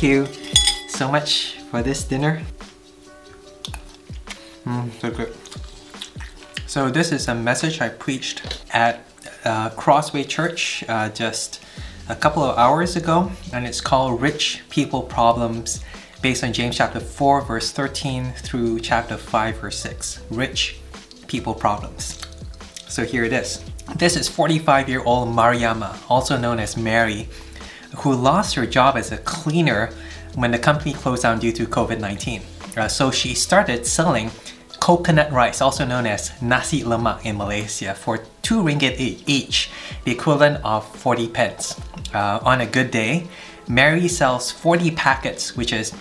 thank you so much for this dinner. Mmm, so good. So this is a message I preached at uh, Crossway Church uh, just a couple of hours ago, and it's called Rich People Problems, based on James chapter 4, verse 13 through chapter 5, verse 6. Rich People Problems. So here it is. This is 45 year old Mariama, also known as Mary, who lost her job as a cleaner when the company closed down due to COVID 19. Uh, so she started selling coconut rice, also known as nasi lemak in Malaysia, for 2 ringgit each, the equivalent of 40 pence. Uh, on a good day, Mary sells 40 packets, which is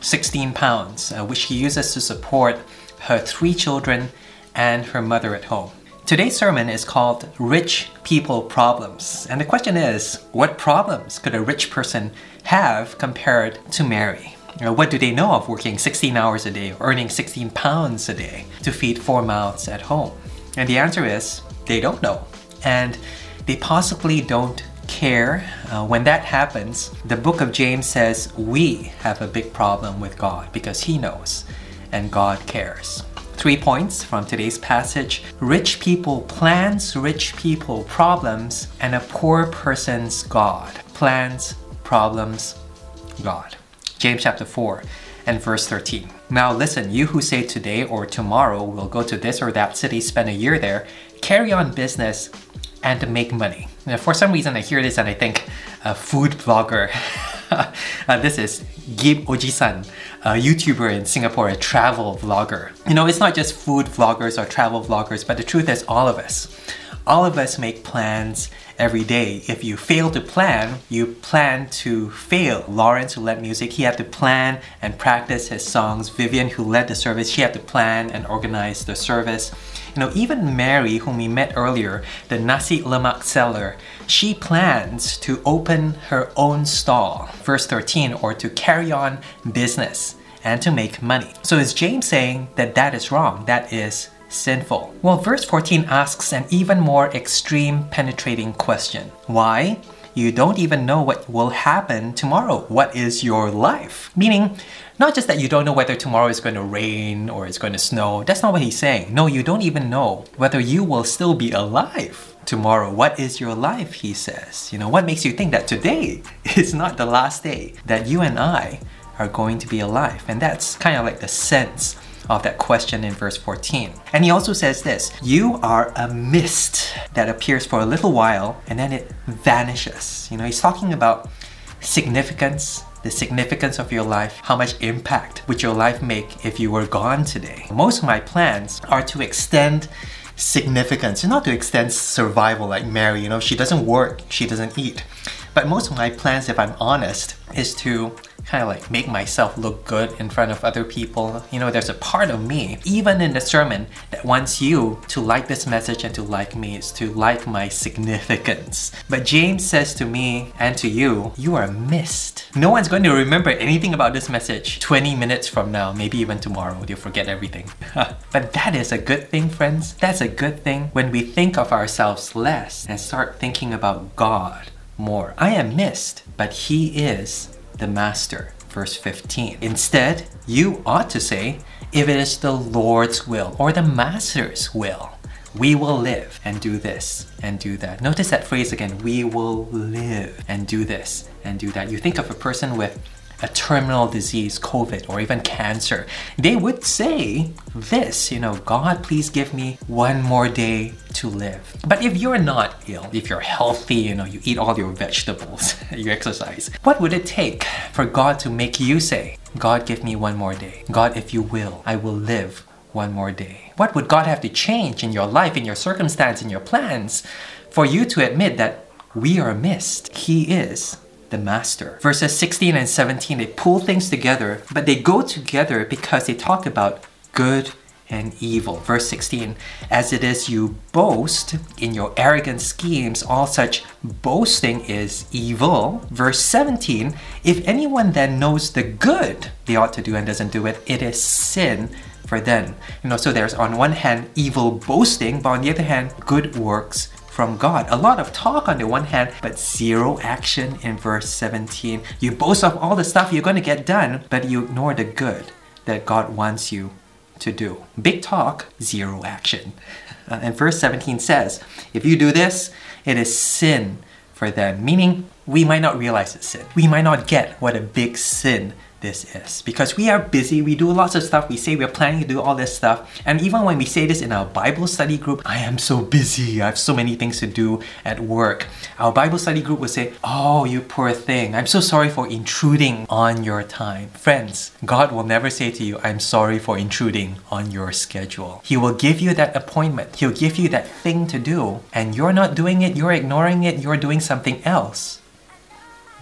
16 pounds, uh, which she uses to support her three children and her mother at home. Today's sermon is called Rich People Problems. And the question is what problems could a rich person have compared to Mary? what do they know of working 16 hours a day, earning 16 pounds a day to feed four mouths at home? And the answer is they don't know. And they possibly don't care. Uh, when that happens, the book of James says we have a big problem with God because He knows and God cares. Three points from today's passage rich people plans, rich people problems, and a poor person's God. Plans, problems, God. James chapter 4 and verse 13. Now listen, you who say today or tomorrow we'll go to this or that city, spend a year there, carry on business, and make money. Now, for some reason, I hear this and I think a food blogger. uh, this is Gib Ojisan, a YouTuber in Singapore, a travel vlogger. You know, it's not just food vloggers or travel vloggers, but the truth is all of us. All of us make plans every day. If you fail to plan, you plan to fail. Lawrence, who led music, he had to plan and practice his songs. Vivian, who led the service, she had to plan and organize the service. You know, even Mary, whom we met earlier, the nasi lemak seller, she plans to open her own stall, verse 13, or to carry on business and to make money. So is James saying that that is wrong? That is sinful? Well, verse 14 asks an even more extreme, penetrating question. Why? You don't even know what will happen tomorrow. What is your life? Meaning, not just that you don't know whether tomorrow is going to rain or it's going to snow. That's not what he's saying. No, you don't even know whether you will still be alive tomorrow. What is your life? He says. You know, what makes you think that today is not the last day that you and I are going to be alive? And that's kind of like the sense of that question in verse 14. And he also says this You are a mist that appears for a little while and then it vanishes. You know, he's talking about significance, the significance of your life, how much impact would your life make if you were gone today. Most of my plans are to extend significance, not to extend survival like Mary, you know, she doesn't work, she doesn't eat. But most of my plans, if I'm honest, is to kind of like make myself look good in front of other people. You know, there's a part of me, even in the sermon, that wants you to like this message and to like me, is to like my significance. But James says to me and to you, you are mist. No one's going to remember anything about this message 20 minutes from now, maybe even tomorrow, you'll forget everything. but that is a good thing, friends. That's a good thing when we think of ourselves less and start thinking about God more. I am mist, but He is the master. Verse 15. Instead, you ought to say, if it is the Lord's will or the master's will, we will live and do this and do that. Notice that phrase again, we will live and do this and do that. You think of a person with a terminal disease, COVID, or even cancer, they would say this, you know, God, please give me one more day to live. But if you're not ill, if you're healthy, you know, you eat all your vegetables, you exercise, what would it take for God to make you say, God, give me one more day? God, if you will, I will live one more day. What would God have to change in your life, in your circumstance, in your plans for you to admit that we are mist? He is the master. Verses 16 and 17, they pull things together, but they go together because they talk about good and evil. Verse 16, as it is you boast in your arrogant schemes, all such boasting is evil. Verse 17, if anyone then knows the good they ought to do and doesn't do it, it is sin for them. You know, so there's on one hand evil boasting, but on the other hand, good works from God. A lot of talk on the one hand, but zero action in verse 17. You boast of all the stuff you're going to get done, but you ignore the good that God wants you to do. Big talk, zero action. Uh, and verse 17 says, If you do this, it is sin for them. Meaning, we might not realize it's sin. We might not get what a big sin this is. Because we are busy we do lots of stuff we say we're planning to do all this stuff and even when we say this in our bible study group i am so busy i have so many things to do at work our bible study group will say oh you poor thing i'm so sorry for intruding on your time. Friends god will never say to you i'm sorry for intruding on your schedule. He will give you that appointment. He'll give you that thing to do and you're not doing it you're ignoring it you're doing something else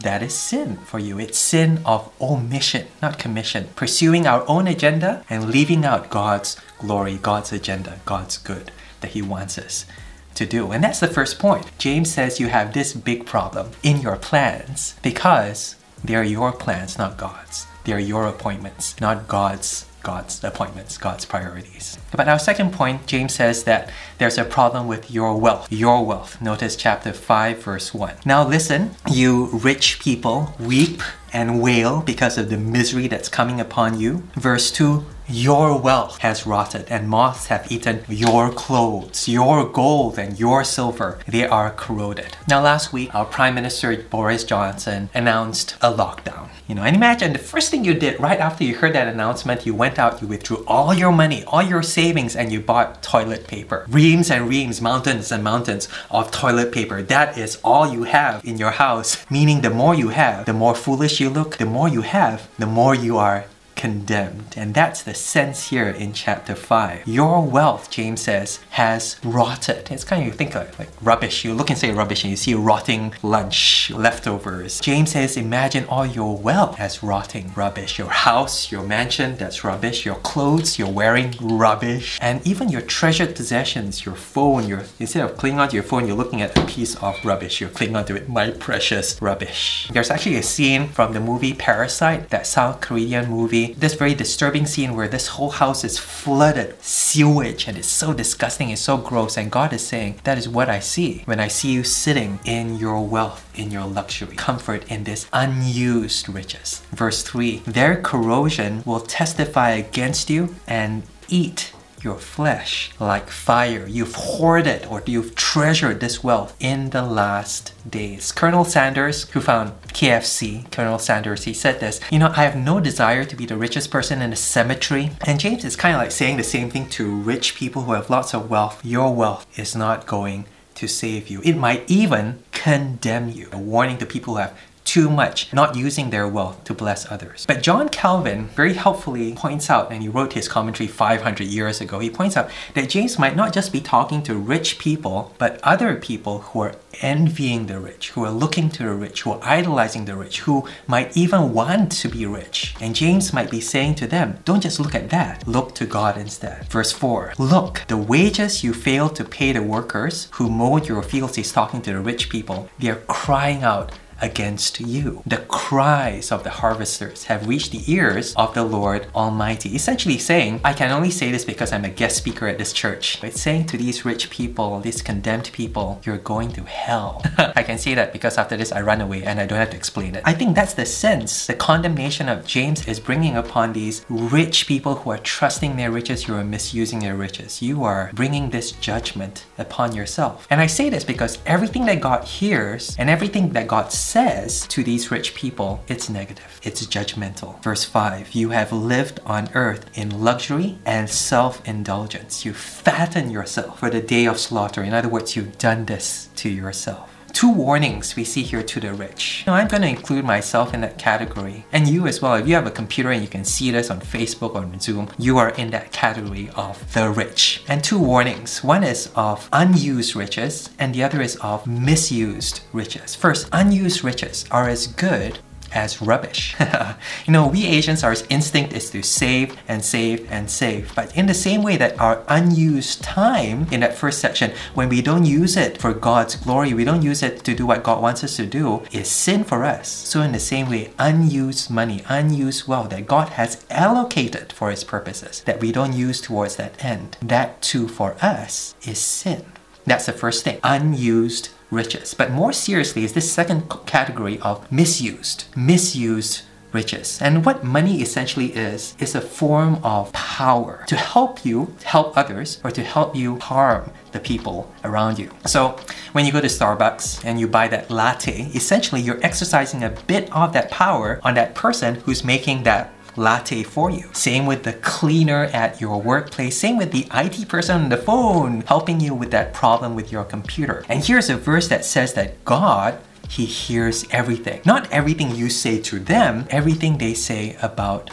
that is sin for you. It's sin of omission, not commission. Pursuing our own agenda and leaving out God's glory, God's agenda, God's good that He wants us to do. And that's the first point. James says you have this big problem in your plans because they're your plans, not God's. They're your appointments, not God's God's appointments, God's priorities. But our second point, James says that there's a problem with your wealth. Your wealth. Notice chapter 5, verse 1. Now listen, you rich people, weep and wail because of the misery that's coming upon you. Verse 2 your wealth has rotted, and moths have eaten your clothes, your gold, and your silver. They are corroded. Now, last week, our Prime Minister Boris Johnson announced a lockdown. You know, and imagine the first thing you did right after you heard that announcement, you went out, you withdrew all your money, all your savings, and you bought toilet paper. Reams and reams, mountains and mountains of toilet paper. That is all you have in your house. Meaning, the more you have, the more foolish you look, the more you have, the more you are condemned. And that's the sense here in chapter 5. Your wealth, James says, has rotted. It's kind of, you think like, like rubbish. You look and rubbish and you see rotting lunch, leftovers. James says, imagine all your wealth as rotting rubbish. Your house, your mansion, that's rubbish. Your clothes you're wearing, rubbish. And even your treasured possessions, your phone, your instead of clinging onto your phone, you're looking at a piece of rubbish. You're clinging onto it, my precious rubbish. There's actually a scene from the movie Parasite, that South Korean movie this very disturbing scene where this whole house is flooded sewage and it's so disgusting, it's so gross. And God is saying, That is what I see when I see you sitting in your wealth, in your luxury, comfort in this unused riches. Verse 3 Their corrosion will testify against you and eat your flesh like fire. You've hoarded or you've treasured this wealth in the last days. Colonel Sanders, who found KFC, Colonel Sanders, he said this, you know, I have no desire to be the richest person in a cemetery. And James is kind of like saying the same thing to rich people who have lots of wealth. Your wealth is not going to save you. It might even condemn you. A warning to people who have too much, not using their wealth to bless others. But John Calvin very helpfully points out, and he wrote his commentary 500 years ago, he points out that James might not just be talking to rich people, but other people who are envying the rich, who are looking to the rich, who are idolizing the rich, who might even want to be rich. And James might be saying to them, don't just look at that, look to God instead. Verse 4 Look, the wages you failed to pay the workers who mowed your fields, he's talking to the rich people, they are crying out, against you. The cries of the harvesters have reached the ears of the Lord Almighty. Essentially saying, I can only say this because I'm a guest speaker at this church. It's saying to these rich people, these condemned people, you're going to hell. I can say that because after this I run away and I don't have to explain it. I think that's the sense the condemnation of James is bringing upon these rich people who are trusting their riches, who are misusing their riches. You are bringing this judgment upon yourself. And I say this because everything that God hears and everything that God says to these rich people, it's negative, it's judgmental. Verse 5 You have lived on earth in luxury and self indulgence. You fatten yourself for the day of slaughter. In other words, you've done this to yourself two warnings we see here to the rich. Now, I'm to include myself in that category, and you as well. If you have a computer and you can see this on Facebook or on Zoom, you are in that category of the rich. And two warnings one is of unused riches, and the other is of misused riches. First, unused riches are as good as rubbish. you know, we Asians, our instinct is to save and save and save. But in the same way that our unused time in that first section, when we don't use it for God's glory, we don't use it to do what God wants us to do, is sin for us. So in the same way, unused money, unused wealth that God has allocated for His purposes, that we don't use towards that end, that too for us is sin. That's the first thing. Unused riches. But more seriously is this second category of misused. Misused riches. And what money essentially is, is a form of power to help you help others or to help you harm the people around you. So when you go to Starbucks and you buy that latte, essentially you're exercising a bit of that power on that person who's making that latte for you. Same with the cleaner at your workplace. Same with the IT person on the phone helping you with that problem with your computer. And here's a verse that says that God he hears everything. Not everything you say to them, everything they say about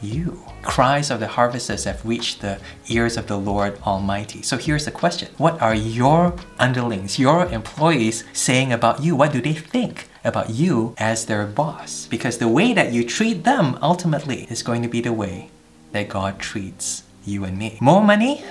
you. Cries of the harvesters have reached the ears of the Lord Almighty. So here's the question What are your underlings, your employees saying about you? What do they think about you as their boss? Because the way that you treat them ultimately is going to be the way that God treats you and me. More money?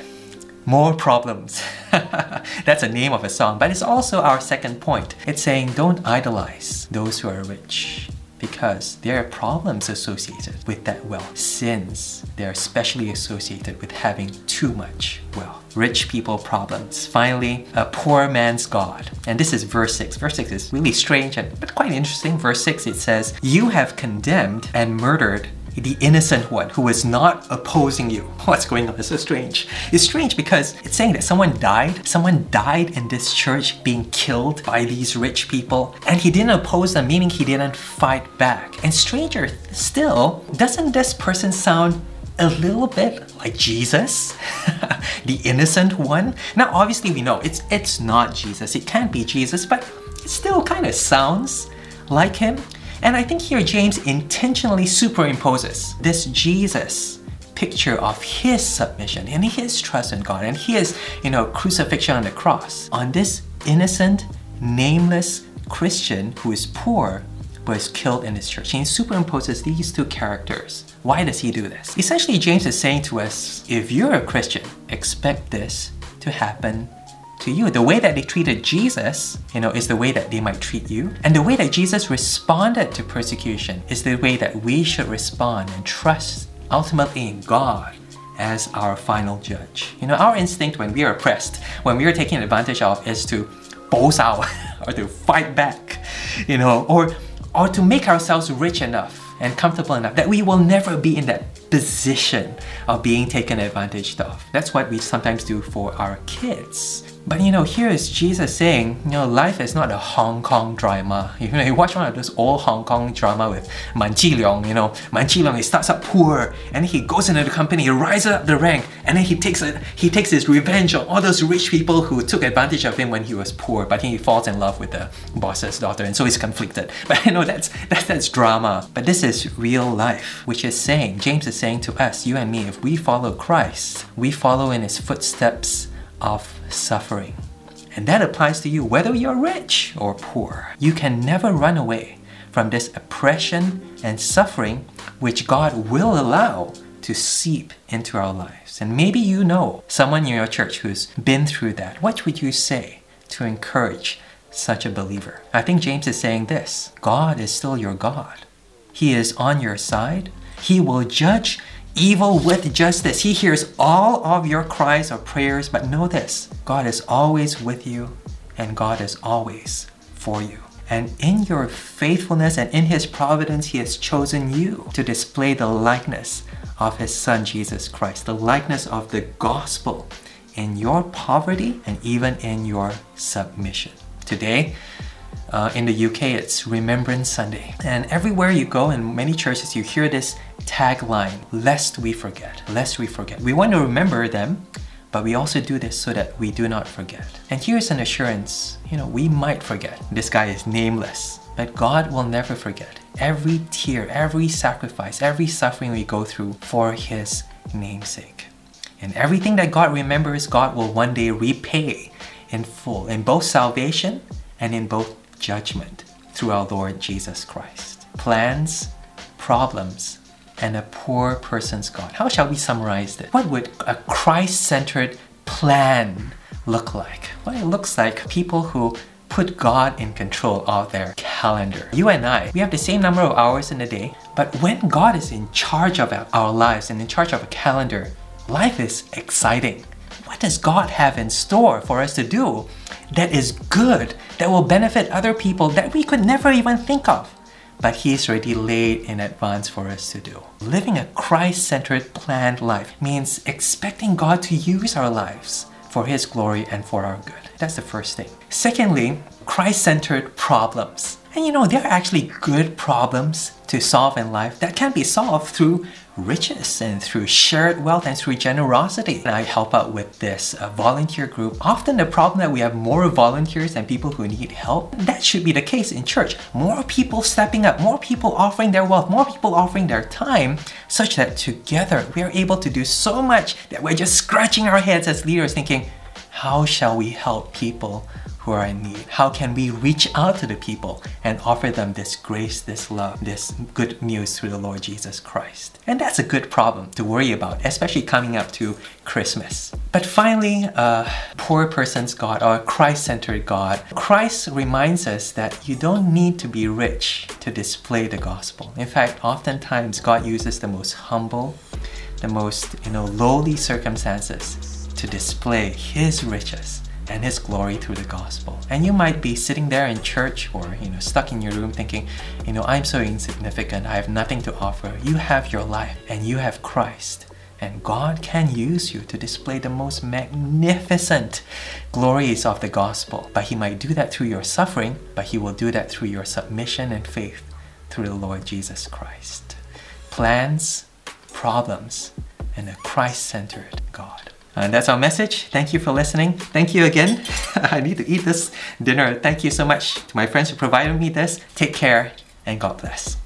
more problems. That's the name of a song, but it's also our second point. It's saying don't idolize those who are rich because there are problems associated with that wealth. Sins, they're especially associated with having too much wealth. Rich people problems. Finally, a poor man's God. And this is verse 6. Verse 6 is really strange and but quite interesting. Verse 6 it says, You have condemned and murdered the innocent one who is not opposing you. What's going on? It's so strange. It's strange because it's saying that someone died. Someone died in this church being killed by these rich people, and he didn't oppose them, meaning he didn't fight back. And stranger still, doesn't this person sound a little bit like Jesus, the innocent one. Now, obviously, we know it's it's not Jesus. It can't be Jesus, but it still kind of sounds like him. And I think here James intentionally superimposes this Jesus picture of his submission and his trust in God and his, you know, crucifixion on the cross on this innocent, nameless Christian who is poor but is killed in his church. He superimposes these two characters. Why does he do this? Essentially, James is saying to us, if you're a Christian, expect this to happen to you. The way that they treated Jesus, you know, is the way that they might treat you. And the way that Jesus responded to persecution is the way that we should respond and trust ultimately in God as our final judge. You know, our instinct when we are oppressed, when we are taken advantage of, is to boast out or to fight back, you know, or or to make ourselves rich enough and comfortable enough that we will never be in that position of being taken advantage of. That's what we sometimes do for our kids. But you know, here is Jesus saying, you know, life is not a Hong Kong drama. You know, you watch one of those old Hong Kong drama with Man Chi Leong, you know, Man Chi Leong, he starts up poor, and he goes into the company, he rises up the rank, and then he takes a, he takes his revenge on all those rich people who took advantage of him when he was poor, but he falls in love with the boss's daughter, and so he's conflicted. But you know, that's, that's, that's drama. But this is real life, which is saying, James is saying to us, you and me, if we follow Christ, we follow in his footsteps of suffering. And that applies to you whether you're rich or poor. You can never run away from this oppression and suffering which God will allow to seep into our lives. And maybe you know someone in your church who's been through that. What would you say to encourage such a believer? I think James is saying this God is still your God. He is on your side. He will judge evil with justice. He hears all of your cries or prayers, but know this God is always with you and God is always for you. And in your faithfulness and in His providence, He has chosen you to display the likeness of His Son Jesus Christ, the likeness of the gospel in your poverty and even in your submission. Today, uh, in the UK, it's Remembrance Sunday. And everywhere you go, in many churches, you hear this tagline, lest we forget, lest we forget. We want to remember them, but we also do this so that we do not forget. And here's an assurance, you know, we might forget. This guy is nameless, but God will never forget. Every tear, every sacrifice, every suffering we go through for His namesake. And everything that God remembers, God will one day repay in full, in both salvation and in both judgment through our Lord Jesus Christ. Plans, problems, and a poor person's God. How shall we summarize this? What would a Christ centered plan look like? Well, it looks like people who put God in control of their calendar. You and I, we have the same number of hours in a day, but when God is in charge of our lives and in charge of a calendar, life is exciting what does God have in store for us to do that is good, that will benefit other people that we could never even think of? But He's already laid in advance for us to do. Living a Christ centered, planned life means expecting God to use our lives for His glory and for our good. That's the first thing. Secondly, Christ centered problems. And you know, there are actually good problems to solve in life that can be solved through riches and through shared wealth and through generosity. And I help out with this uh, volunteer group. Often the problem that we have more volunteers than people who need help. That should be the case in church. More people stepping up, more people offering their wealth, more people offering their time, such that together we are able to do so much that we're just scratching our heads as leaders thinking, how shall we help people who are in need? How can we reach out to the people and offer them this grace, this love, this good news through the Lord Jesus Christ? And that's a good problem to worry about, especially coming up to Christmas. But finally, a poor person's God or Christ centered God. Christ reminds us that you don't need to be rich to display the gospel. In fact, oftentimes God uses the most humble, the most you know lowly circumstances to display his riches and his glory through the gospel. And you might be sitting there in church or you know stuck in your room thinking, you know, I'm so insignificant, I have nothing to offer. You have your life and you have Christ. And God can use you to display the most magnificent glories of the gospel. But He might do that through your suffering, but He will do that through your submission and faith through the Lord Jesus Christ. Plans, problems, and a Christ centered God. And that's our message. Thank you for listening. Thank you again. I need to eat this dinner. Thank you so much to my friends who provided me this. Take care and God bless.